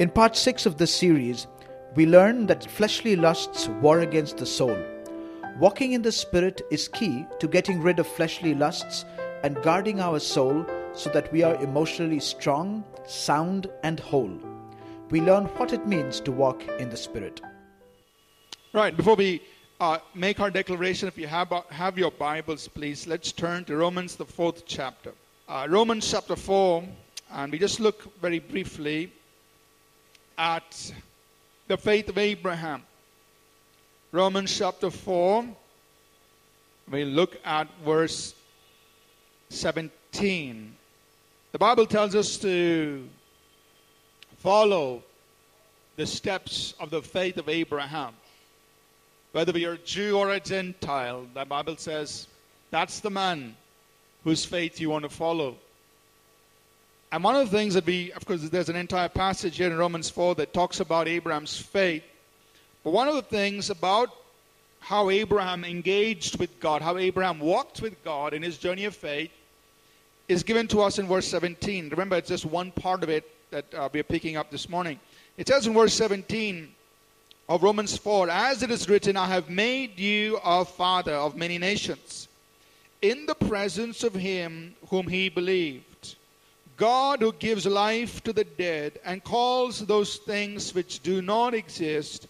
In part 6 of this series, we learn that fleshly lusts war against the soul. Walking in the Spirit is key to getting rid of fleshly lusts and guarding our soul so that we are emotionally strong, sound, and whole. We learn what it means to walk in the Spirit. Right, before we uh, make our declaration, if you have, uh, have your Bibles, please, let's turn to Romans, the fourth chapter. Uh, Romans chapter 4, and we just look very briefly at the faith of Abraham. Romans chapter 4, we look at verse 17. The Bible tells us to follow the steps of the faith of Abraham. Whether we are a Jew or a Gentile, the Bible says that's the man whose faith you want to follow. And one of the things that we, of course, there's an entire passage here in Romans 4 that talks about Abraham's faith. But one of the things about how Abraham engaged with God, how Abraham walked with God in his journey of faith, is given to us in verse 17. Remember, it's just one part of it that uh, we're picking up this morning. It says in verse 17 of Romans 4 As it is written, I have made you a father of many nations, in the presence of him whom he believed God who gives life to the dead and calls those things which do not exist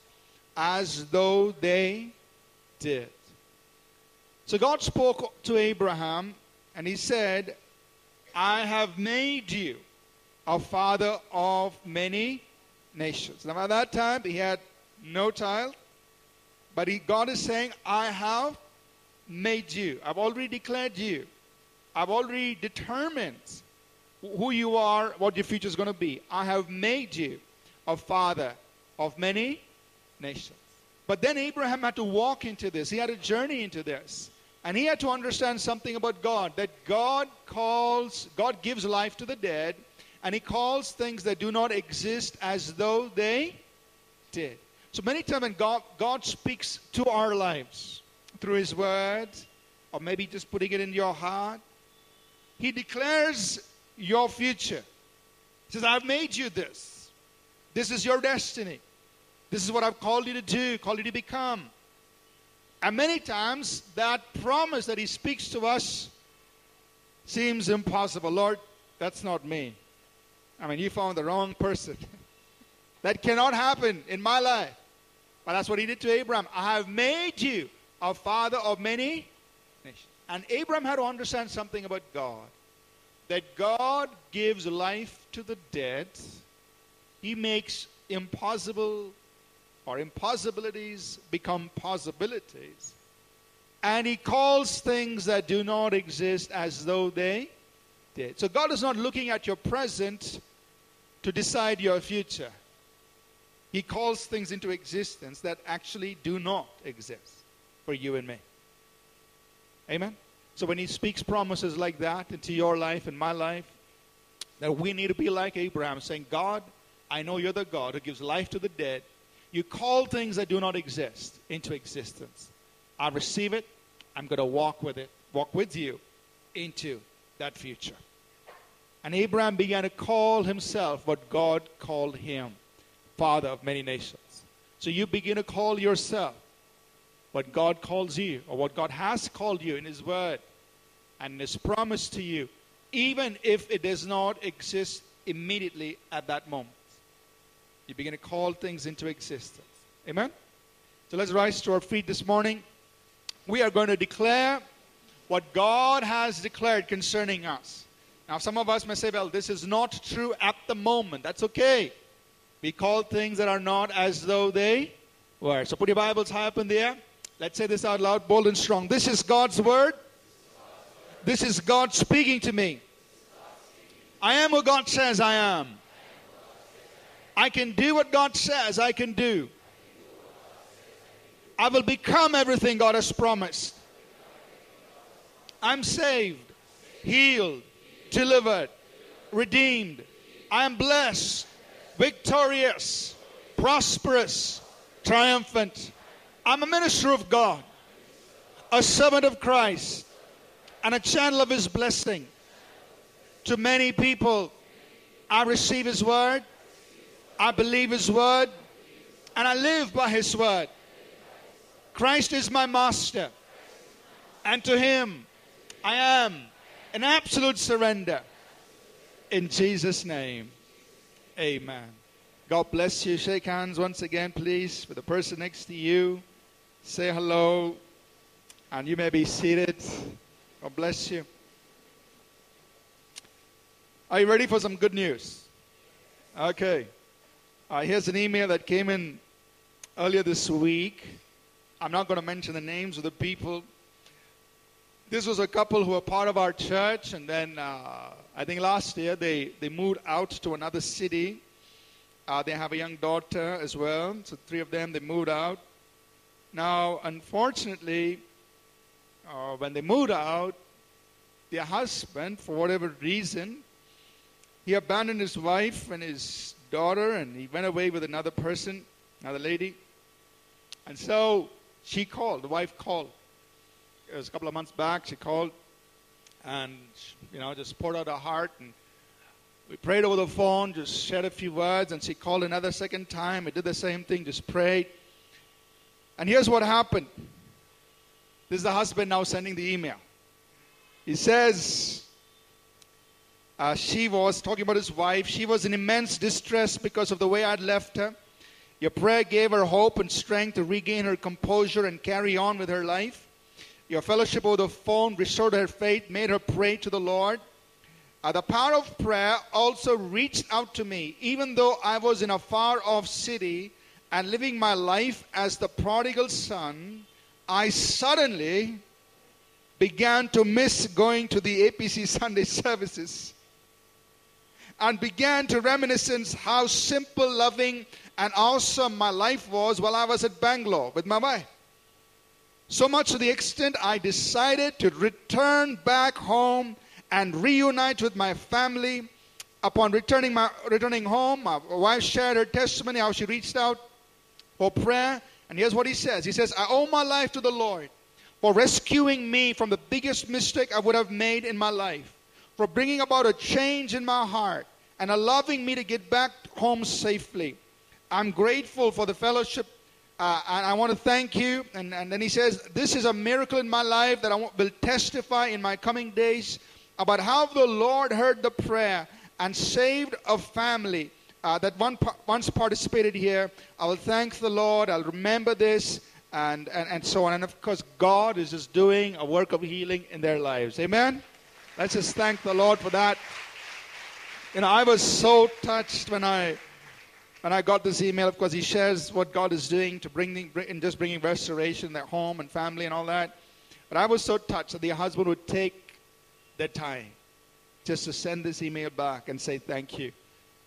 as though they did. So God spoke to Abraham and he said, I have made you a father of many nations. Now, at that time, he had no child, but he, God is saying, I have made you. I've already declared you. I've already determined who you are, what your future is going to be. I have made you a father of many nations. But then Abraham had to walk into this, he had a journey into this. And he had to understand something about God that God calls, God gives life to the dead, and he calls things that do not exist as though they did. So many times when God, God speaks to our lives through his word, or maybe just putting it in your heart, he declares your future. He says, I've made you this. This is your destiny. This is what I've called you to do, called you to become. And many times that promise that He speaks to us seems impossible. Lord, that's not me. I mean, you found the wrong person. that cannot happen in my life. But that's what He did to Abraham. I have made you a father of many nations. And Abraham had to understand something about God that God gives life to the dead, He makes impossible or impossibilities become possibilities. And He calls things that do not exist as though they did. So God is not looking at your present to decide your future. He calls things into existence that actually do not exist for you and me. Amen? So when he speaks promises like that into your life and my life, that we need to be like Abraham, saying, God, I know you're the God who gives life to the dead. You call things that do not exist into existence. I receive it. I'm going to walk with it, walk with you into that future. And Abraham began to call himself what God called him, Father of many nations. So you begin to call yourself what God calls you or what God has called you in His Word and His promise to you, even if it does not exist immediately at that moment. You begin to call things into existence. Amen? So let's rise to our feet this morning. We are going to declare what God has declared concerning us. Now, some of us may say, well, this is not true at the moment. That's okay. We call things that are not as though they were. So put your Bibles high up in the air. Let's say this out loud, bold and strong. This is God's word. This is God speaking to me. I am what God says I am. I can do what God says I can do. I will become everything God has promised. I'm saved, healed, delivered, redeemed. I am blessed, victorious, prosperous, triumphant. I'm a minister of God, a servant of Christ, and a channel of His blessing to many people. I receive His word, I believe His word, and I live by His word. Christ is my master, and to Him I am an absolute surrender. In Jesus' name, amen. God bless you. Shake hands once again, please, with the person next to you. Say hello, and you may be seated. God bless you. Are you ready for some good news? Okay. Uh, here's an email that came in earlier this week. I'm not going to mention the names of the people. This was a couple who were part of our church, and then uh, I think last year they, they moved out to another city. Uh, they have a young daughter as well, so three of them they moved out. Now, unfortunately, uh, when they moved out, their husband, for whatever reason, he abandoned his wife and his daughter and he went away with another person, another lady. And so she called, the wife called. It was a couple of months back, she called and, you know, just poured out her heart. And we prayed over the phone, just shared a few words. And she called another second time. We did the same thing, just prayed. And here's what happened this is the husband now sending the email. He says, uh, she was talking about his wife. She was in immense distress because of the way I'd left her. Your prayer gave her hope and strength to regain her composure and carry on with her life. Your fellowship over the phone restored her faith, made her pray to the Lord. Uh, the power of prayer also reached out to me, even though I was in a far off city and living my life as the prodigal son. I suddenly began to miss going to the APC Sunday services and began to reminisce how simple, loving, and awesome my life was while I was at Bangalore with my wife. So much to the extent I decided to return back home and reunite with my family. Upon returning, my, returning home, my wife shared her testimony how she reached out for prayer. And here's what he says He says, I owe my life to the Lord for rescuing me from the biggest mistake I would have made in my life for bringing about a change in my heart and allowing me to get back home safely. I'm grateful for the fellowship, uh, and I want to thank you. And, and then he says, This is a miracle in my life that I will testify in my coming days about how the Lord heard the prayer and saved a family uh, that one, once participated here. I will thank the Lord. I'll remember this. And, and, and so on. And of course, God is just doing a work of healing in their lives. Amen? Let's just thank the Lord for that. You know, I was so touched when I when I got this email. Of course, he shares what God is doing to bring in just bringing restoration their home and family and all that. But I was so touched that the husband would take the time just to send this email back and say thank you.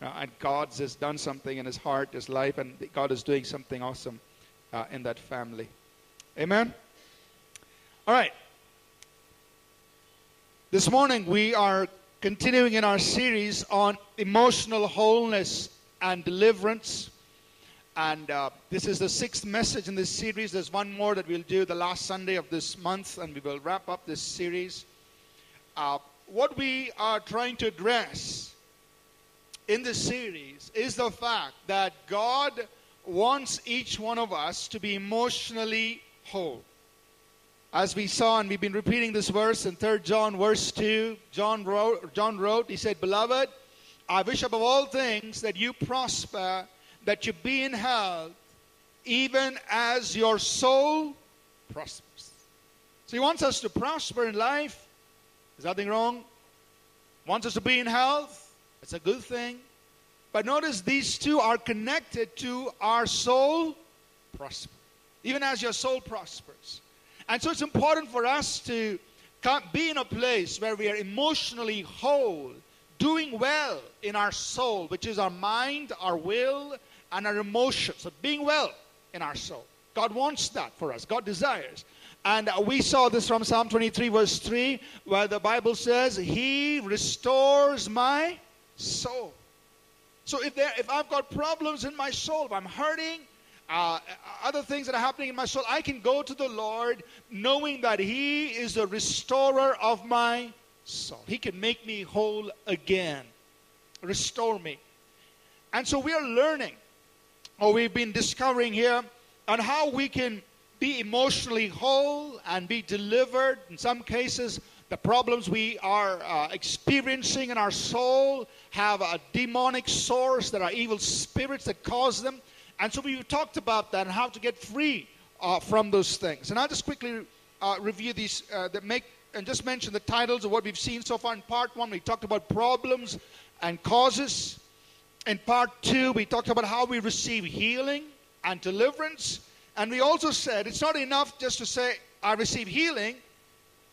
Uh, and God's just done something in his heart, his life, and God is doing something awesome uh, in that family. Amen. All right. This morning we are continuing in our series on emotional wholeness and deliverance. And uh, this is the sixth message in this series. There's one more that we'll do the last Sunday of this month, and we will wrap up this series. Uh, what we are trying to address in this series is the fact that God wants each one of us to be emotionally whole. As we saw, and we've been repeating this verse in 3 John, verse 2, John wrote, John wrote, he said, Beloved, I wish above all things that you prosper, that you be in health, even as your soul prospers. So he wants us to prosper in life. There's nothing wrong. Wants us to be in health. It's a good thing. But notice these two are connected to our soul prosper. Even as your soul prospers. And so it's important for us to be in a place where we are emotionally whole, doing well in our soul, which is our mind, our will, and our emotions. So being well in our soul. God wants that for us, God desires. And we saw this from Psalm 23, verse 3, where the Bible says, He restores my soul. So if, there, if I've got problems in my soul, if I'm hurting, uh, other things that are happening in my soul, I can go to the Lord knowing that He is the restorer of my soul. He can make me whole again, restore me. And so we are learning, or we've been discovering here, on how we can be emotionally whole and be delivered. In some cases, the problems we are uh, experiencing in our soul have a demonic source. There are evil spirits that cause them. And so we talked about that and how to get free uh, from those things. And I'll just quickly uh, review these uh, that make and just mention the titles of what we've seen so far in part one. We talked about problems and causes. In part two, we talked about how we receive healing and deliverance. And we also said it's not enough just to say, I receive healing,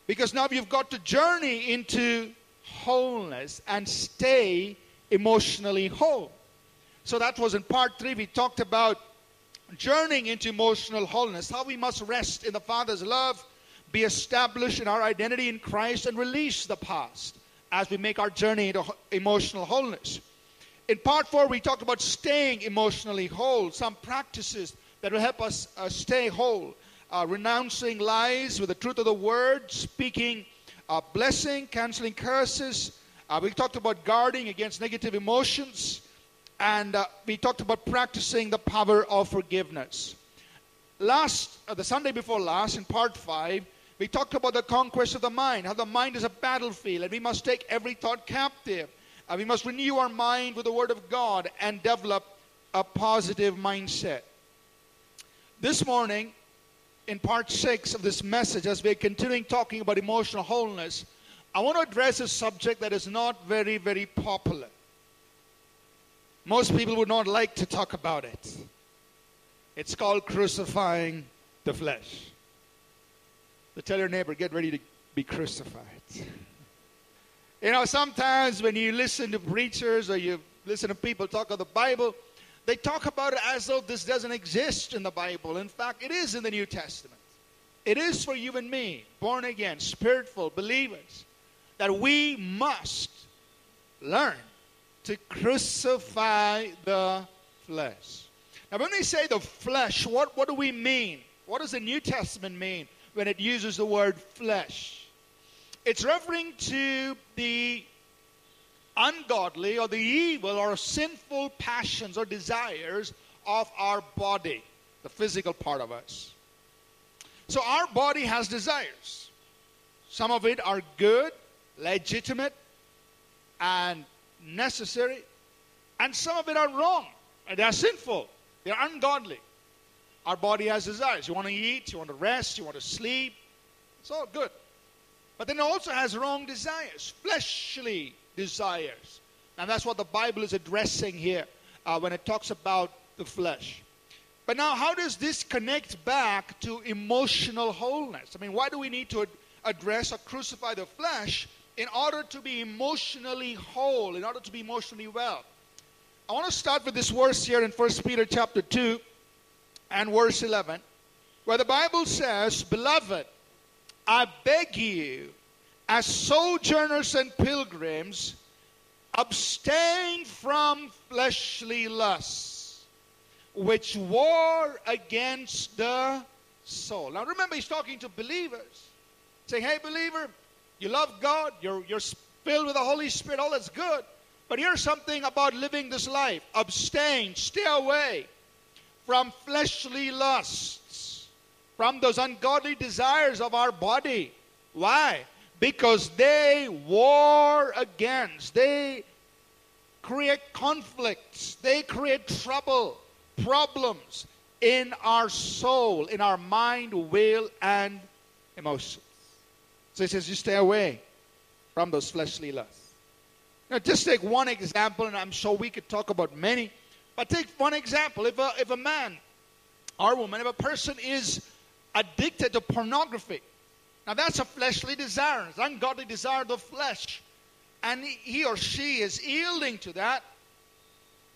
because now you've got to journey into wholeness and stay emotionally whole. So that was in part three. We talked about journeying into emotional wholeness, how we must rest in the Father's love, be established in our identity in Christ, and release the past as we make our journey into emotional wholeness. In part four, we talked about staying emotionally whole, some practices that will help us uh, stay whole, uh, renouncing lies with the truth of the word, speaking uh, blessing, canceling curses. Uh, we talked about guarding against negative emotions, and uh, we talked about practicing the power of forgiveness. Last, uh, the Sunday before last, in part five, we talked about the conquest of the mind, how the mind is a battlefield, and we must take every thought captive uh, we must renew our mind with the Word of God and develop a positive mindset. This morning, in part six of this message, as we're continuing talking about emotional wholeness, I want to address a subject that is not very, very popular. Most people would not like to talk about it. It's called crucifying the flesh. So tell your neighbor, get ready to be crucified. You know, sometimes when you listen to preachers or you listen to people talk of the Bible, they talk about it as though this doesn't exist in the Bible. In fact, it is in the New Testament. It is for you and me, born again, spiritual believers, that we must learn to crucify the flesh. Now, when we say the flesh, what, what do we mean? What does the New Testament mean when it uses the word flesh? It's referring to the ungodly or the evil or sinful passions or desires of our body, the physical part of us. So our body has desires. Some of it are good, legitimate, and necessary, and some of it are wrong. They are sinful. They are ungodly. Our body has desires. You want to eat, you want to rest, you want to sleep. It's all good. But then it also has wrong desires, fleshly desires. And that's what the Bible is addressing here uh, when it talks about the flesh. But now, how does this connect back to emotional wholeness? I mean, why do we need to address or crucify the flesh in order to be emotionally whole, in order to be emotionally well? I want to start with this verse here in 1 Peter chapter 2 and verse 11, where the Bible says, Beloved, I beg you, as sojourners and pilgrims, abstain from fleshly lusts, which war against the soul. Now remember, he's talking to believers, saying, Hey, believer, you love God, you're, you're filled with the Holy Spirit, all that's good. But here's something about living this life abstain, stay away from fleshly lusts from those ungodly desires of our body. Why? Because they war against, they create conflicts, they create trouble, problems in our soul, in our mind, will, and emotions. So he says, you stay away from those fleshly lusts. Now, just take one example, and I'm sure we could talk about many, but take one example. If a, if a man or woman, if a person is addicted to pornography. Now that's a fleshly desire, it's ungodly desire of the flesh. And he or she is yielding to that.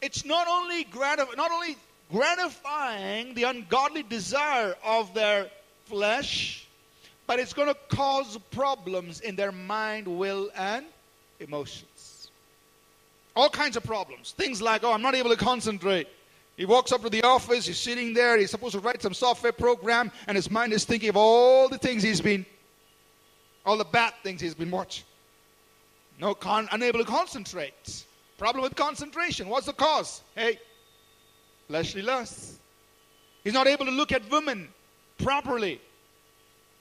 It's not only gratif- not only gratifying the ungodly desire of their flesh, but it's going to cause problems in their mind, will, and emotions. All kinds of problems. Things like, oh, I'm not able to concentrate. He walks up to the office, he's sitting there, he's supposed to write some software program, and his mind is thinking of all the things he's been, all the bad things he's been watching. No, con- unable to concentrate. Problem with concentration. What's the cause? Hey, fleshly lust. He's not able to look at women properly.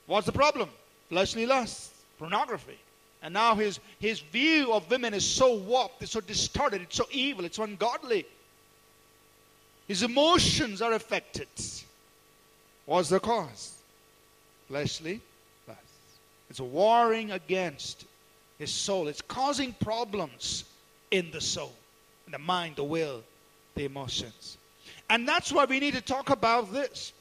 What's the problem? Fleshly lust, pornography. And now his, his view of women is so warped, it's so distorted, it's so evil, it's so ungodly. His emotions are affected. What's the cause? Fleshly. It's warring against his soul. It's causing problems in the soul, in the mind, the will, the emotions. And that's why we need to talk about this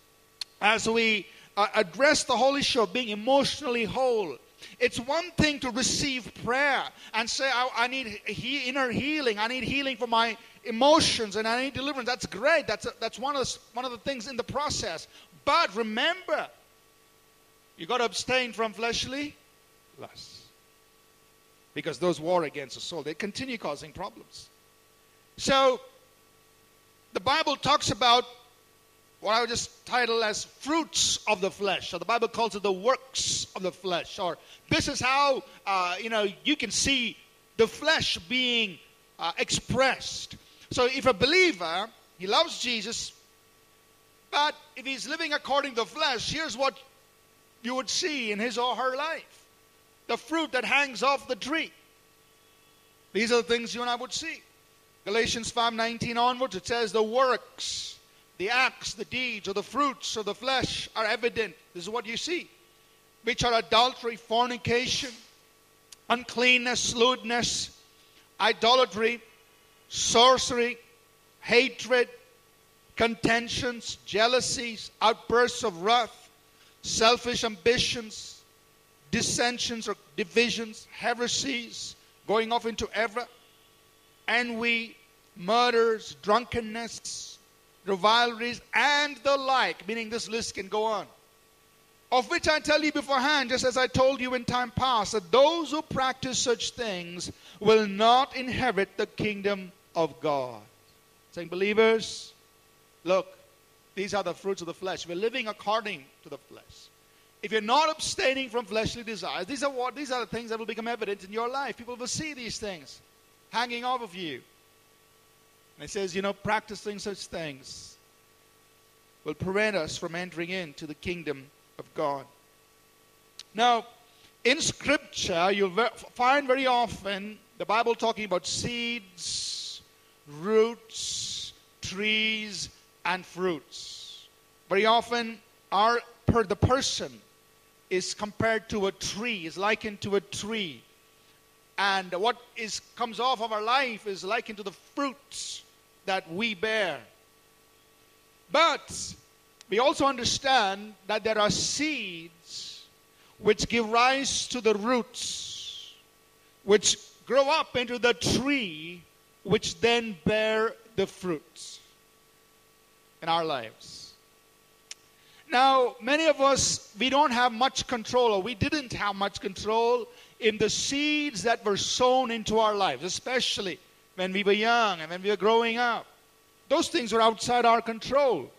as we uh, address the whole issue of being emotionally whole. It's one thing to receive prayer and say, I, I need he, inner healing. I need healing for my emotions and I need deliverance. That's great. That's, a, that's one, of the, one of the things in the process. But remember, you got to abstain from fleshly lusts. Because those war against the soul, they continue causing problems. So, the Bible talks about what I would just title as fruits of the flesh. So the Bible calls it the works of the flesh. Or this is how, uh, you know, you can see the flesh being uh, expressed. So if a believer, he loves Jesus, but if he's living according to the flesh, here's what you would see in his or her life. The fruit that hangs off the tree. These are the things you and I would see. Galatians 5:19 onwards it says the works the acts, the deeds, or the fruits of the flesh are evident. This is what you see, which are adultery, fornication, uncleanness, lewdness, idolatry, sorcery, hatred, contentions, jealousies, outbursts of wrath, selfish ambitions, dissensions or divisions, heresies, going off into ever, envy, murders, drunkenness, rivalries, and the like, meaning this list can go on. Of which I tell you beforehand, just as I told you in time past, that those who practice such things will not inherit the kingdom of God. Saying, believers, look, these are the fruits of the flesh. We're living according the flesh. If you're not abstaining from fleshly desires, these are what these are the things that will become evident in your life. People will see these things hanging off of you. And it says, you know, practicing such things will prevent us from entering into the kingdom of God. Now, in Scripture, you'll find very often the Bible talking about seeds, roots, trees, and fruits. Very often, our per the person is compared to a tree, is likened to a tree. And what is comes off of our life is likened to the fruits that we bear. But we also understand that there are seeds which give rise to the roots, which grow up into the tree, which then bear the fruits in our lives. Now, many of us, we don't have much control, or we didn't have much control in the seeds that were sown into our lives, especially when we were young and when we were growing up. Those things were outside our control.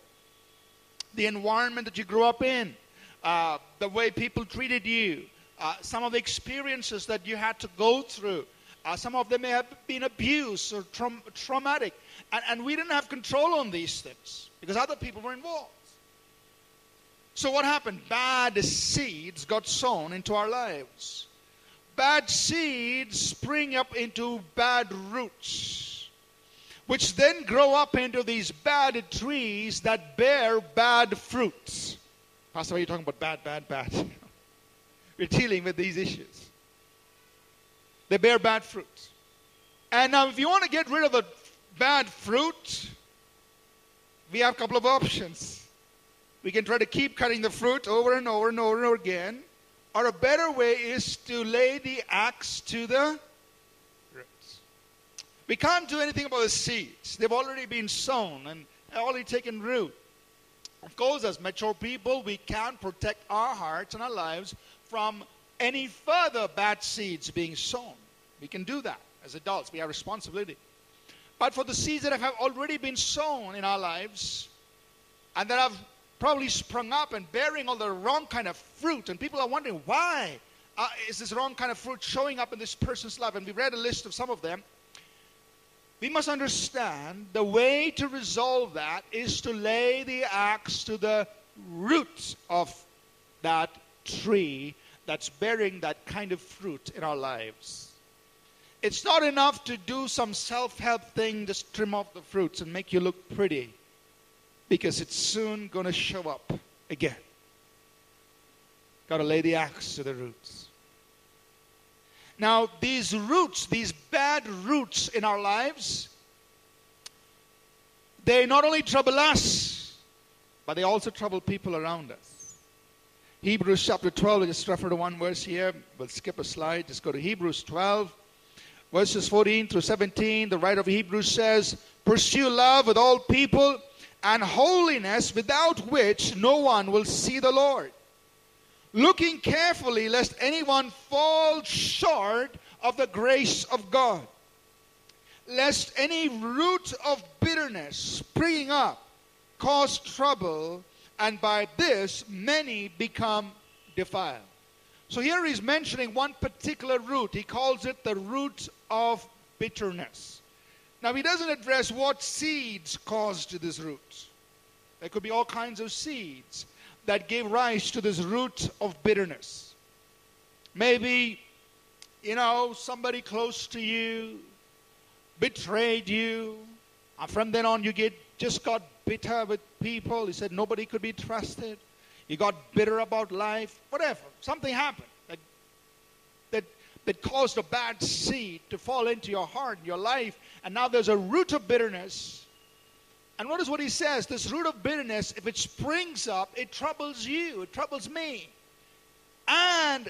The environment that you grew up in, uh, the way people treated you, uh, some of the experiences that you had to go through. Uh, some of them may have been abuse or tra- traumatic. And, and we didn't have control on these things because other people were involved. So, what happened? Bad seeds got sown into our lives bad seeds spring up into bad roots, which then grow up into these bad trees that bear bad fruits. Pastor, are you talking about bad, bad, bad? We're dealing with these issues. They bear bad fruits. And now, if you want to get rid of the bad fruit, we have a couple of options. We can try to keep cutting the fruit over and over and over and over again. Or a better way is to lay the axe to the roots. We can't do anything about the seeds. They've already been sown and already taken root. Of course, as mature people, we can protect our hearts and our lives from any further bad seeds being sown. We can do that as adults. We have responsibility. But for the seeds that have already been sown in our lives and that have probably sprung up and bearing all the wrong kind of fruit. And people are wondering, why uh, is this wrong kind of fruit showing up in this person's life? And we read a list of some of them. we must understand the way to resolve that is to lay the axe to the root of that tree that's bearing that kind of fruit in our lives. It's not enough to do some self help thing, just trim off the fruits and make you look pretty, because it's soon going to show up again. Got to lay the axe to the roots. Now, these roots, these bad roots in our lives, they not only trouble us, but they also trouble people around us. Hebrews chapter 12, we just refer to one verse here. We'll skip a slide. Just go to Hebrews 12, verses 14 through 17. The writer of Hebrews says, Pursue love with all people and holiness, without which no one will see the Lord looking carefully lest anyone fall short of the grace of God, lest any root of bitterness springing up cause trouble, and by this many become defiled. So here he's mentioning one particular root. He calls it the root of bitterness. Now he doesn't address what seeds caused this root. There could be all kinds of seeds that gave rise to this root of bitterness. Maybe, you know, somebody close to you betrayed you, and from then on you get just got bitter with people. He said nobody could be trusted. You got bitter about life, whatever. Something happened that caused a bad seed to fall into your heart, and your life, and now there's a root of bitterness and notice what he says this root of bitterness, if it springs up, it troubles you, it troubles me. And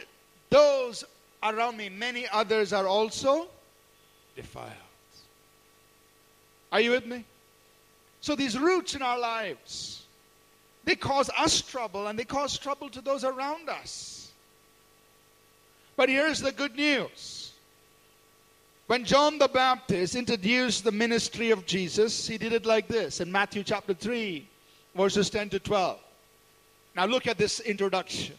those around me, many others are also defiled. Are you with me? So these roots in our lives, they cause us trouble and they cause trouble to those around us. But here's the good news when John the Baptist introduced the ministry of Jesus, he did it like this in Matthew chapter 3, verses 10 to 12. Now look at this introduction.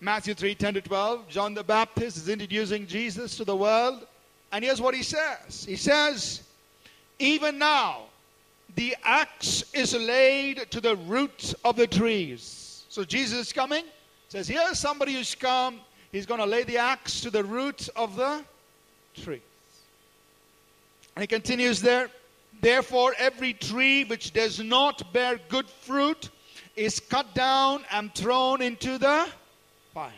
Matthew 3 10 to 12. John the Baptist is introducing Jesus to the world. And here's what he says He says, Even now, the axe is laid to the root of the trees. So Jesus is coming. Says, Here's somebody who's come. He's going to lay the axe to the root of the tree. And he continues there. Therefore, every tree which does not bear good fruit is cut down and thrown into the fire.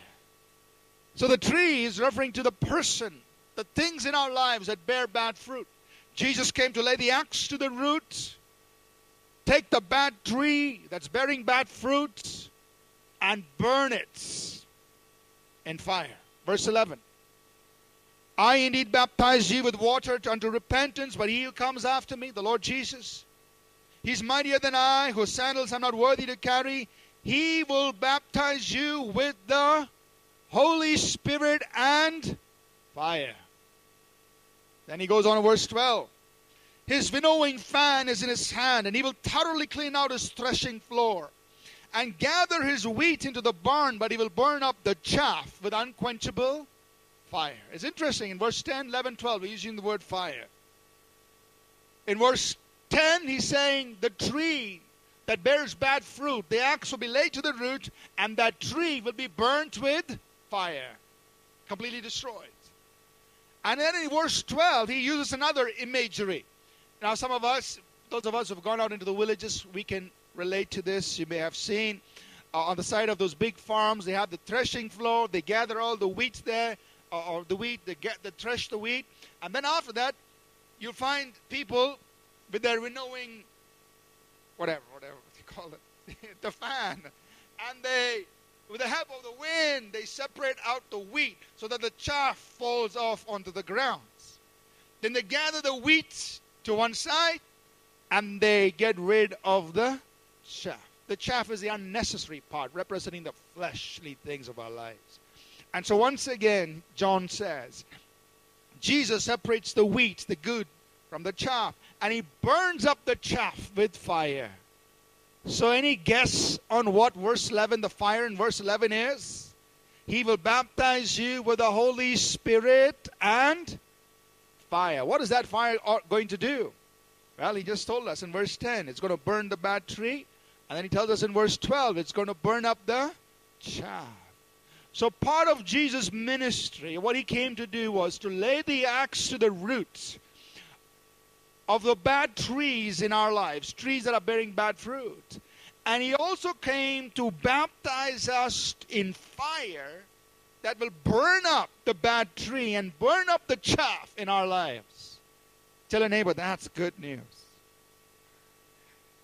So the tree is referring to the person, the things in our lives that bear bad fruit. Jesus came to lay the axe to the root, take the bad tree that's bearing bad fruit, and burn it in fire. Verse 11. I indeed baptize you with water unto repentance, but he who comes after me, the Lord Jesus, he's mightier than I, whose sandals I'm not worthy to carry. He will baptize you with the Holy Spirit and fire. Then he goes on verse 12. His winnowing fan is in his hand, and he will thoroughly clean out his threshing floor and gather his wheat into the barn, but he will burn up the chaff with unquenchable fire. It's interesting. In verse 10, 11, 12, he's using the word fire. In verse 10, he's saying the tree that bears bad fruit, the axe will be laid to the root, and that tree will be burnt with fire, completely destroyed. And then in verse 12, he uses another imagery. Now, some of us, those of us who have gone out into the villages, we can relate to this. You may have seen uh, on the side of those big farms, they have the threshing floor, they gather all the wheat there, or the wheat, they get the thresh the wheat, and then after that, you'll find people with their winnowing, whatever, whatever you call it, the fan, and they, with the help of the wind, they separate out the wheat so that the chaff falls off onto the ground. Then they gather the wheat to one side, and they get rid of the chaff. The chaff is the unnecessary part, representing the fleshly things of our lives. And so once again, John says, Jesus separates the wheat, the good, from the chaff, and he burns up the chaff with fire. So, any guess on what verse 11, the fire in verse 11 is? He will baptize you with the Holy Spirit and fire. What is that fire uh, going to do? Well, he just told us in verse 10 it's going to burn the bad tree. And then he tells us in verse 12 it's going to burn up the chaff. So, part of Jesus' ministry, what he came to do was to lay the axe to the roots of the bad trees in our lives, trees that are bearing bad fruit. And he also came to baptize us in fire that will burn up the bad tree and burn up the chaff in our lives. Tell a neighbor, that's good news.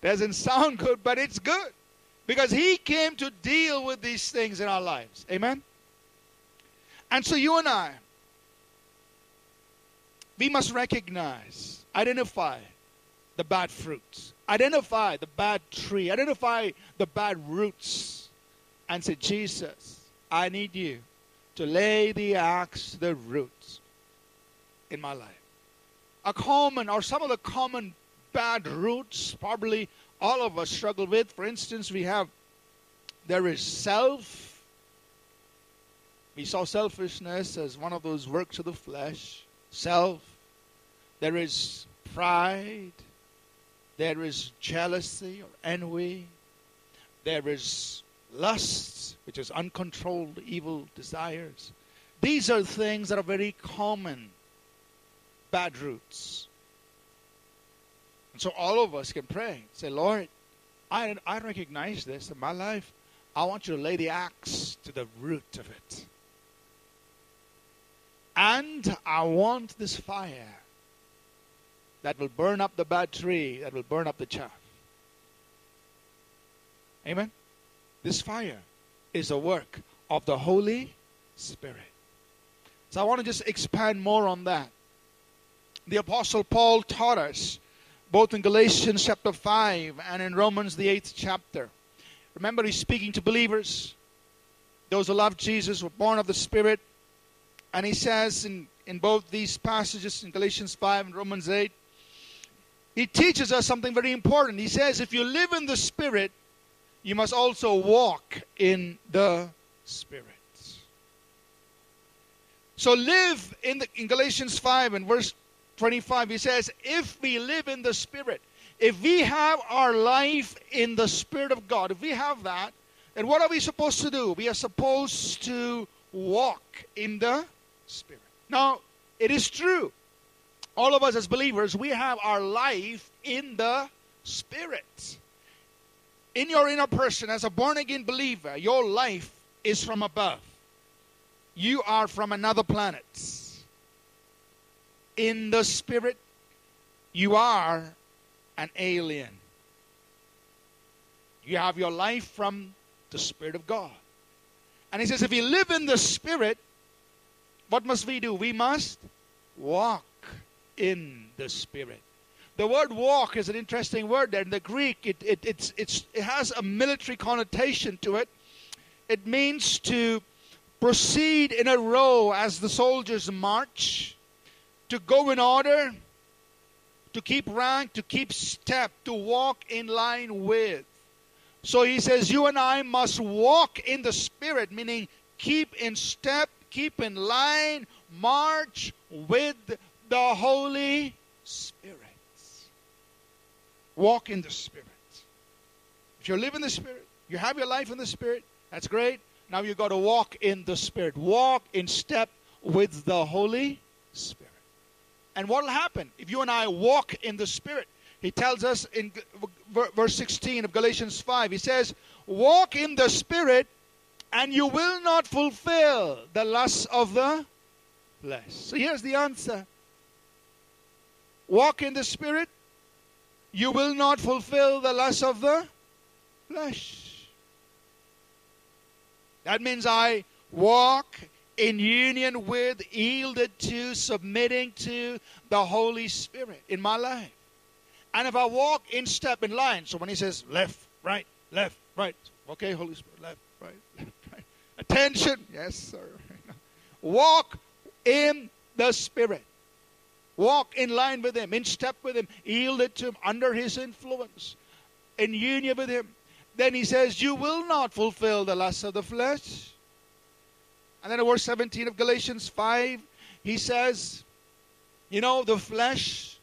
Doesn't sound good, but it's good. Because he came to deal with these things in our lives. Amen? And so you and I, we must recognize, identify the bad fruits, identify the bad tree, identify the bad roots, and say, Jesus, I need you to lay the axe to the roots in my life. A common, or some of the common bad roots, probably all of us struggle with. For instance, we have there is self. We saw selfishness as one of those works of the flesh. Self. There is pride. There is jealousy or envy. There is lust, which is uncontrolled evil desires. These are things that are very common bad roots. And so all of us can pray. Say, Lord, I, I recognize this in my life. I want you to lay the axe to the root of it. And I want this fire that will burn up the bad tree, that will burn up the chaff. Amen? This fire is a work of the Holy Spirit. So I want to just expand more on that. The Apostle Paul taught us both in Galatians chapter 5 and in Romans the 8th chapter. Remember, he's speaking to believers, those who love Jesus, were born of the Spirit. And he says in, in both these passages, in Galatians 5 and Romans 8, he teaches us something very important. He says, if you live in the Spirit, you must also walk in the Spirit. So live in, the, in Galatians 5 and verse 25, he says, If we live in the Spirit, if we have our life in the Spirit of God, if we have that, then what are we supposed to do? We are supposed to walk in the Spirit. Now, it is true. All of us as believers, we have our life in the Spirit. In your inner person, as a born again believer, your life is from above. You are from another planet in the spirit, you are an alien. You have your life from the Spirit of God. And he says, if we live in the Spirit, what must we do? We must walk in the Spirit. The word walk is an interesting word there. In the Greek, it, it, it's, it's, it has a military connotation to it. It means to proceed in a row as the soldiers march to go in order, to keep rank, to keep step, to walk in line with. So he says, You and I must walk in the Spirit, meaning keep in step, keep in line, march with the Holy Spirit. Walk in the Spirit. If you live in the Spirit, you have your life in the Spirit, that's great. Now you've got to walk in the Spirit. Walk in step with the Holy Spirit. And what will happen if you and I walk in the Spirit? He tells us in verse 16 of Galatians 5, he says, Walk in the Spirit, and you will not fulfill the lusts of the flesh. So here's the answer Walk in the Spirit, you will not fulfill the lusts of the flesh. That means I walk in union with, yielded to, submitting to the Holy Spirit in my life. And if I walk in step in line, so when he says left, right, left, right, okay, Holy Spirit, left, right, left, right. Attention, yes, sir. Walk in the Spirit. Walk in line with Him, in step with Him, yielded to Him, under His influence, in union with Him. Then He says, You will not fulfill the lusts of the flesh and then in verse 17 of Galatians 5, he says, You know, the flesh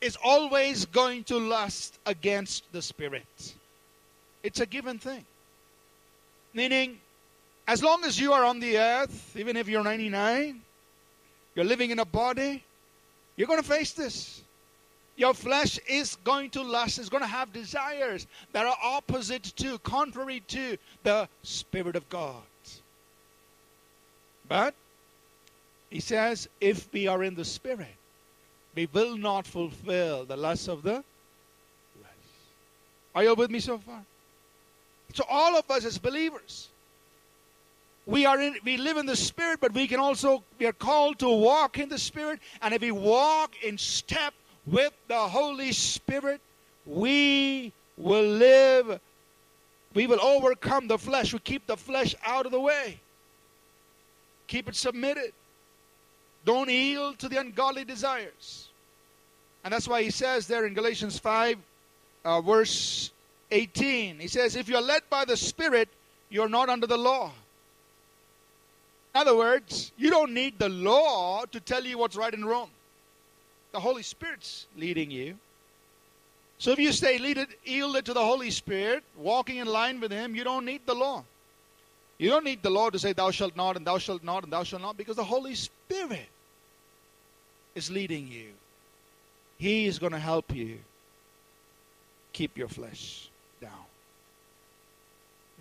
is always going to lust against the spirit. It's a given thing. Meaning, as long as you are on the earth, even if you're 99, you're living in a body, you're going to face this. Your flesh is going to lust, is going to have desires that are opposite to, contrary to the Spirit of God. But he says, if we are in the Spirit, we will not fulfill the lust of the flesh. Are you with me so far? So all of us as believers, we are in we live in the spirit but we can also we are called to walk in the spirit and if we walk in step with the holy spirit we will live we will overcome the flesh we keep the flesh out of the way keep it submitted don't yield to the ungodly desires and that's why he says there in galatians 5 uh, verse 18 he says if you're led by the spirit you're not under the law in other words, you don't need the law to tell you what's right and wrong. The Holy Spirit's leading you. So if you stay yielded to the Holy Spirit, walking in line with Him, you don't need the law. You don't need the law to say, Thou shalt not, and thou shalt not, and thou shalt not, because the Holy Spirit is leading you. He is going to help you keep your flesh down.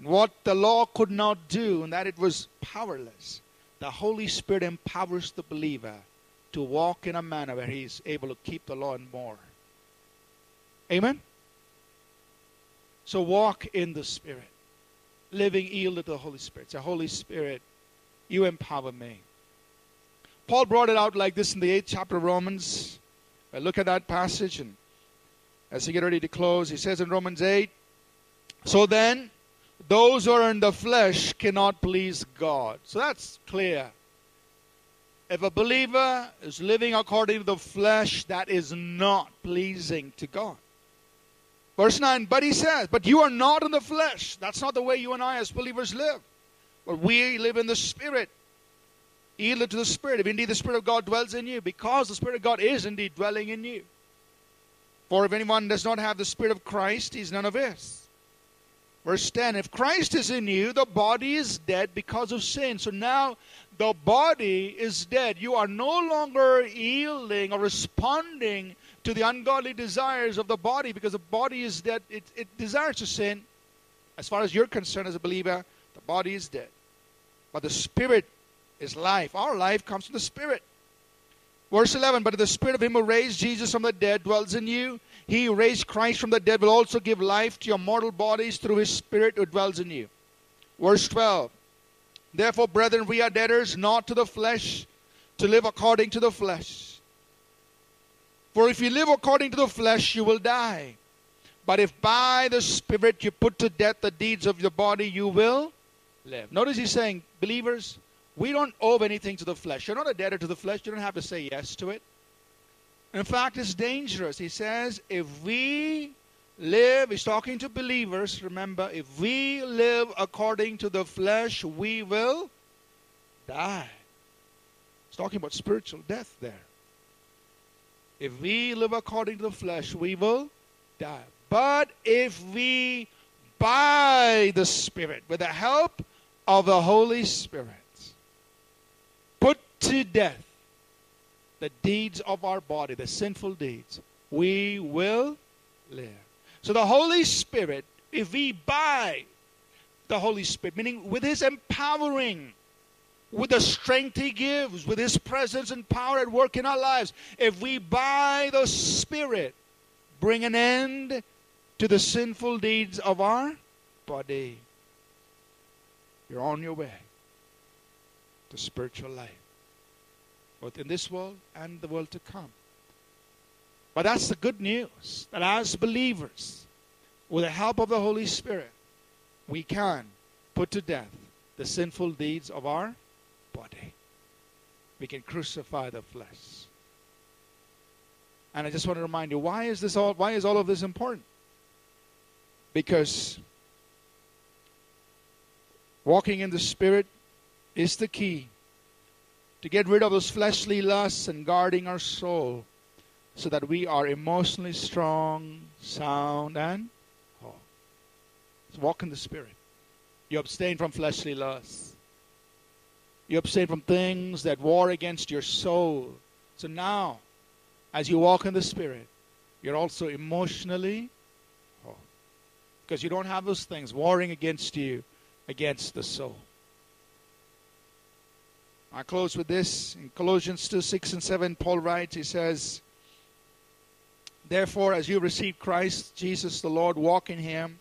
What the law could not do, and that it was powerless, the Holy Spirit empowers the believer to walk in a manner where he is able to keep the law and more. Amen? So walk in the Spirit, living yielded to the Holy Spirit. Say, Holy Spirit, you empower me. Paul brought it out like this in the eighth chapter of Romans. I look at that passage, and as he get ready to close, he says in Romans 8, So then, those who are in the flesh cannot please God. So that's clear. If a believer is living according to the flesh, that is not pleasing to God. Verse 9, but he says, But you are not in the flesh. That's not the way you and I as believers live. But we live in the Spirit. Yield to the Spirit. If indeed the Spirit of God dwells in you, because the Spirit of God is indeed dwelling in you. For if anyone does not have the Spirit of Christ, he is none of his. Verse 10 If Christ is in you, the body is dead because of sin. So now the body is dead. You are no longer yielding or responding to the ungodly desires of the body because the body is dead. It, it desires to sin. As far as you're concerned as a believer, the body is dead. But the spirit is life. Our life comes from the spirit. Verse 11 But the spirit of him who raised Jesus from the dead dwells in you, he who raised Christ from the dead will also give life to your mortal bodies through his Spirit who dwells in you. Verse 12 Therefore, brethren, we are debtors not to the flesh to live according to the flesh. For if you live according to the flesh, you will die. But if by the Spirit you put to death the deeds of your body, you will live. Notice he's saying, believers, we don't owe anything to the flesh. You're not a debtor to the flesh. You don't have to say yes to it. In fact, it's dangerous. He says, if we live, he's talking to believers, remember, if we live according to the flesh, we will die. He's talking about spiritual death there. If we live according to the flesh, we will die. But if we, by the Spirit, with the help of the Holy Spirit, put to death the deeds of our body, the sinful deeds, we will live. So the Holy Spirit, if we by the Holy Spirit, meaning with His empowering, with the strength He gives, with His presence and power at work in our lives, if we by the Spirit bring an end to the sinful deeds of our body, you're on your way to spiritual life both in this world and the world to come. But that's the good news that as believers, with the help of the Holy Spirit, we can put to death the sinful deeds of our body. We can crucify the flesh. And I just want to remind you, why is this all why is all of this important? Because walking in the Spirit is the key to get rid of those fleshly lusts and guarding our soul so that we are emotionally strong, sound, and whole. So walk in the Spirit. You abstain from fleshly lusts. You abstain from things that war against your soul. So now, as you walk in the Spirit, you're also emotionally oh, whole. Because you don't have those things warring against you, against the soul. I close with this. In Colossians 2 6 and 7, Paul writes, he says, Therefore, as you receive Christ Jesus the Lord, walk in him,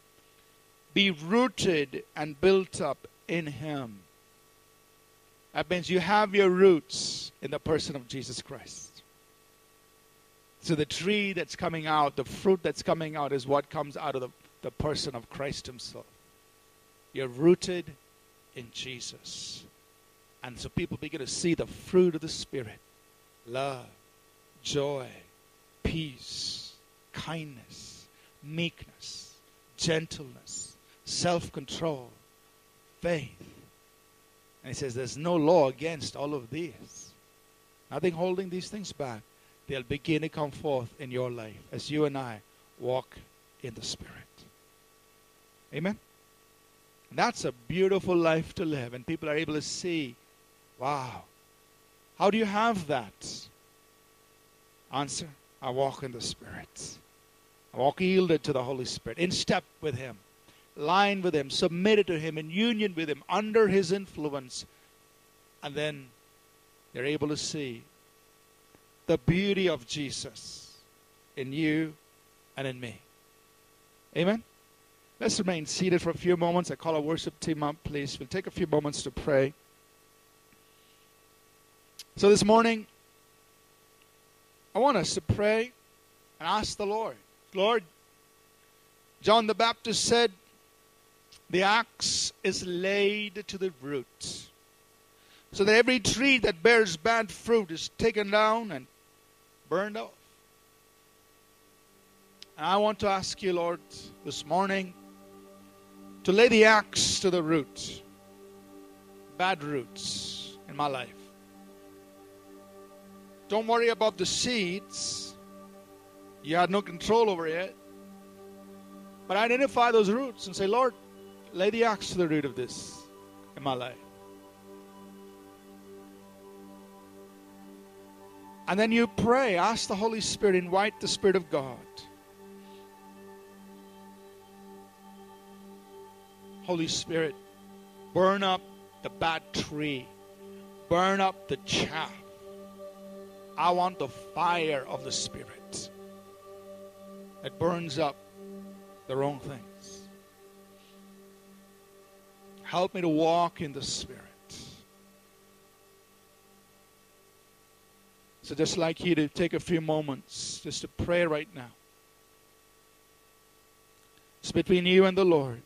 be rooted and built up in him. That means you have your roots in the person of Jesus Christ. So the tree that's coming out, the fruit that's coming out, is what comes out of the, the person of Christ Himself. You're rooted in Jesus. And so people begin to see the fruit of the Spirit love, joy, peace, kindness, meekness, gentleness, self control, faith. And he says there's no law against all of these. Nothing holding these things back. They'll begin to come forth in your life as you and I walk in the Spirit. Amen? That's a beautiful life to live, and people are able to see wow, how do you have that? Answer I walk in the Spirit. I walk yielded to the Holy Spirit, in step with Him, line with Him, submitted to Him, in union with Him, under His influence. And then they're able to see the beauty of Jesus in you and in me. Amen? Let's remain seated for a few moments. I call our worship team up, please. We'll take a few moments to pray. So this morning, I want us to pray and ask the Lord, Lord, John the Baptist said, the axe is laid to the root. So that every tree that bears bad fruit is taken down and burned off. And I want to ask you, Lord, this morning to lay the axe to the root. Bad roots in my life. Don't worry about the seeds. You had no control over it. But identify those roots and say, Lord, lay the axe to the root of this in my life. And then you pray, ask the Holy Spirit, invite the Spirit of God. Holy Spirit, burn up the bad tree, burn up the chaff. I want the fire of the Spirit that burns up the wrong things. Help me to walk in the Spirit. So, just like you to take a few moments just to pray right now. It's between you and the Lord.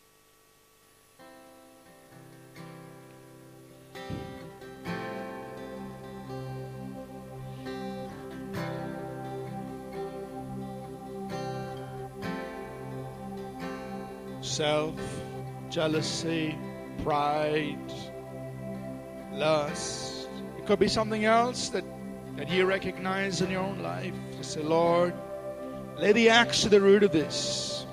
Self, jealousy, pride, lust. It could be something else that that you recognize in your own life. Just say, Lord, lay the axe to the root of this.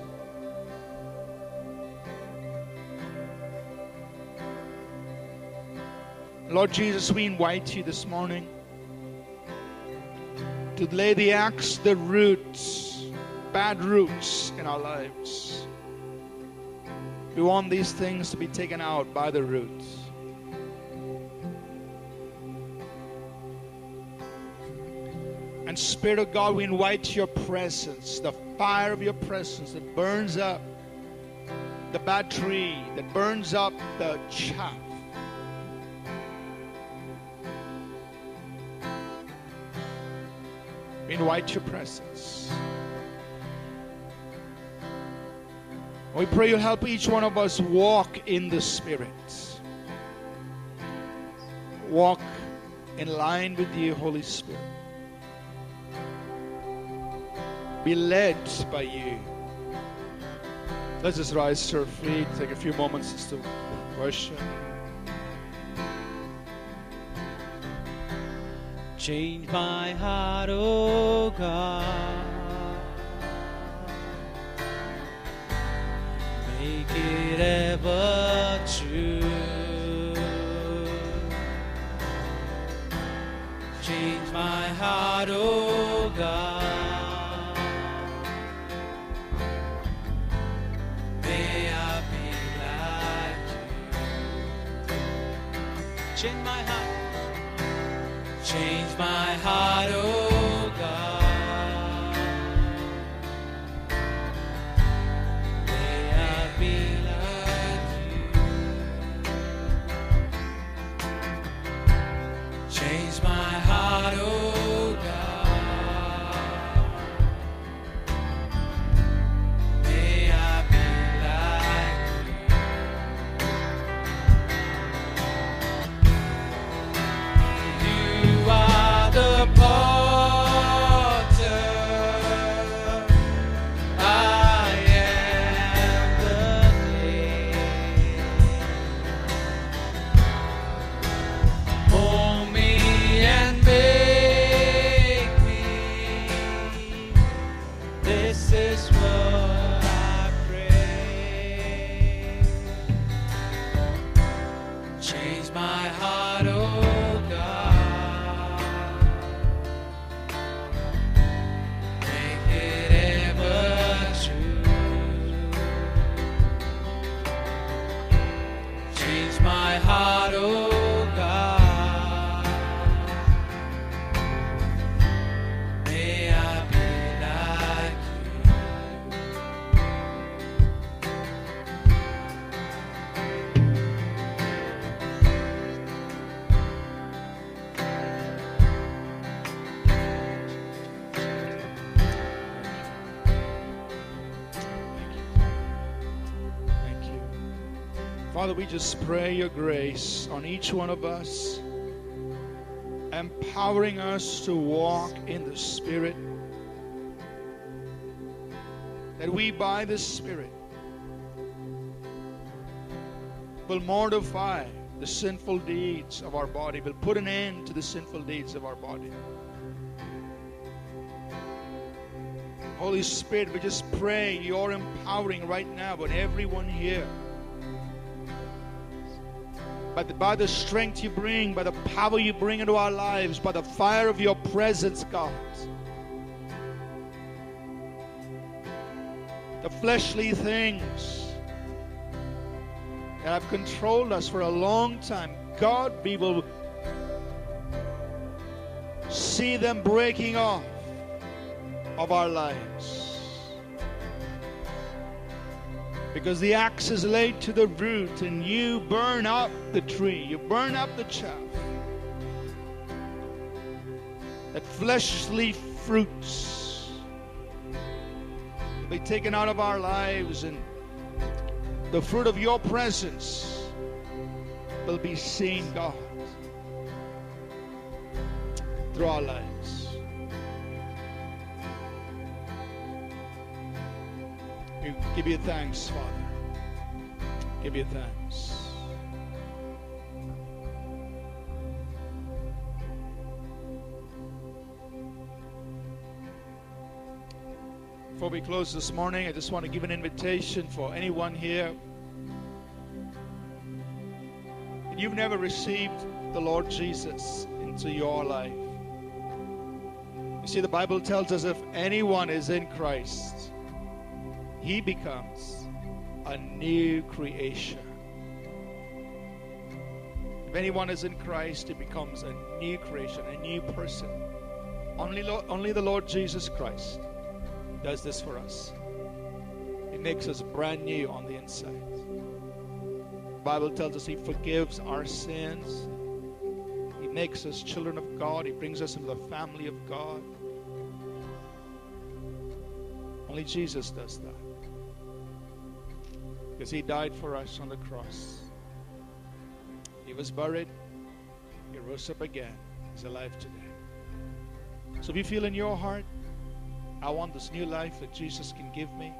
Lord Jesus, we invite you this morning to lay the axe, the roots, bad roots in our lives. We want these things to be taken out by the roots. And Spirit of God, we invite your presence, the fire of your presence that burns up the bad tree, that burns up the chaff. We invite your presence. We pray you'll help each one of us walk in the Spirit. Walk in line with you, Holy Spirit. Be led by you. Let's just rise to our feet, take a few moments just to worship. Change my heart, oh God. Ever. Change my heart, oh God. May I be like you. Change my heart. Change my heart, Change my Father, we just pray your grace on each one of us, empowering us to walk in the Spirit. That we, by the Spirit, will mortify the sinful deeds of our body, will put an end to the sinful deeds of our body. Holy Spirit, we just pray your empowering right now on everyone here. By the, by the strength you bring, by the power you bring into our lives, by the fire of your presence, God. The fleshly things that have controlled us for a long time, God, we will see them breaking off of our lives. Because the axe is laid to the root and you burn up the tree, you burn up the chaff. That fleshly fruits will be taken out of our lives and the fruit of your presence will be seen, God, through our lives. We give you thanks, Father. Give you thanks. Before we close this morning, I just want to give an invitation for anyone here. If you've never received the Lord Jesus into your life, you see, the Bible tells us if anyone is in Christ, he becomes a new creation. If anyone is in Christ, he becomes a new creation, a new person. Only, Lo- only the Lord Jesus Christ does this for us. He makes us brand new on the inside. The Bible tells us He forgives our sins. He makes us children of God. He brings us into the family of God. Only Jesus does that. Because He died for us on the cross. He was buried. He rose up again. He's alive today. So if you feel in your heart, I want this new life that Jesus can give me.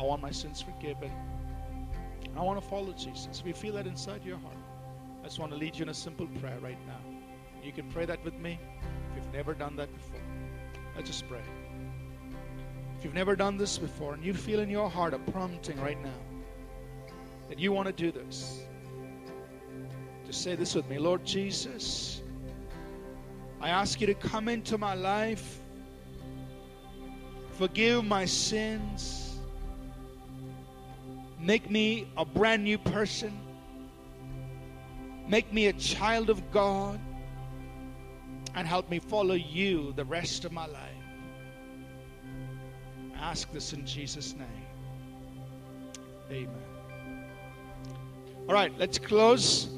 I want my sins forgiven. I want to follow Jesus. If you feel that inside your heart, I just want to lead you in a simple prayer right now. You can pray that with me. If you've never done that before, let's just pray. If you've never done this before and you feel in your heart a prompting right now that you want to do this, just say this with me Lord Jesus, I ask you to come into my life, forgive my sins, make me a brand new person, make me a child of God, and help me follow you the rest of my life. I ask this in Jesus' name. Amen. All right, let's close.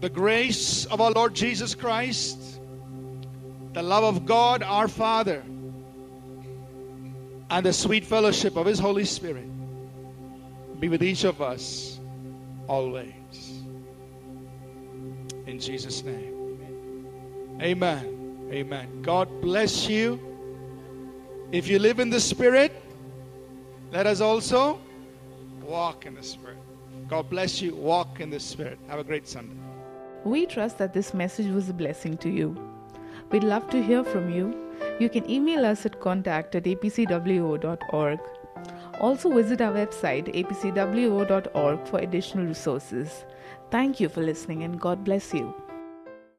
The grace of our Lord Jesus Christ, the love of God our Father, and the sweet fellowship of His Holy Spirit be with each of us always. In Jesus' name. Amen. Amen. God bless you. If you live in the Spirit, let us also walk in the Spirit. God bless you. Walk in the Spirit. Have a great Sunday. We trust that this message was a blessing to you. We'd love to hear from you. You can email us at contact at apcwo.org. Also visit our website apcwo.org for additional resources. Thank you for listening and God bless you.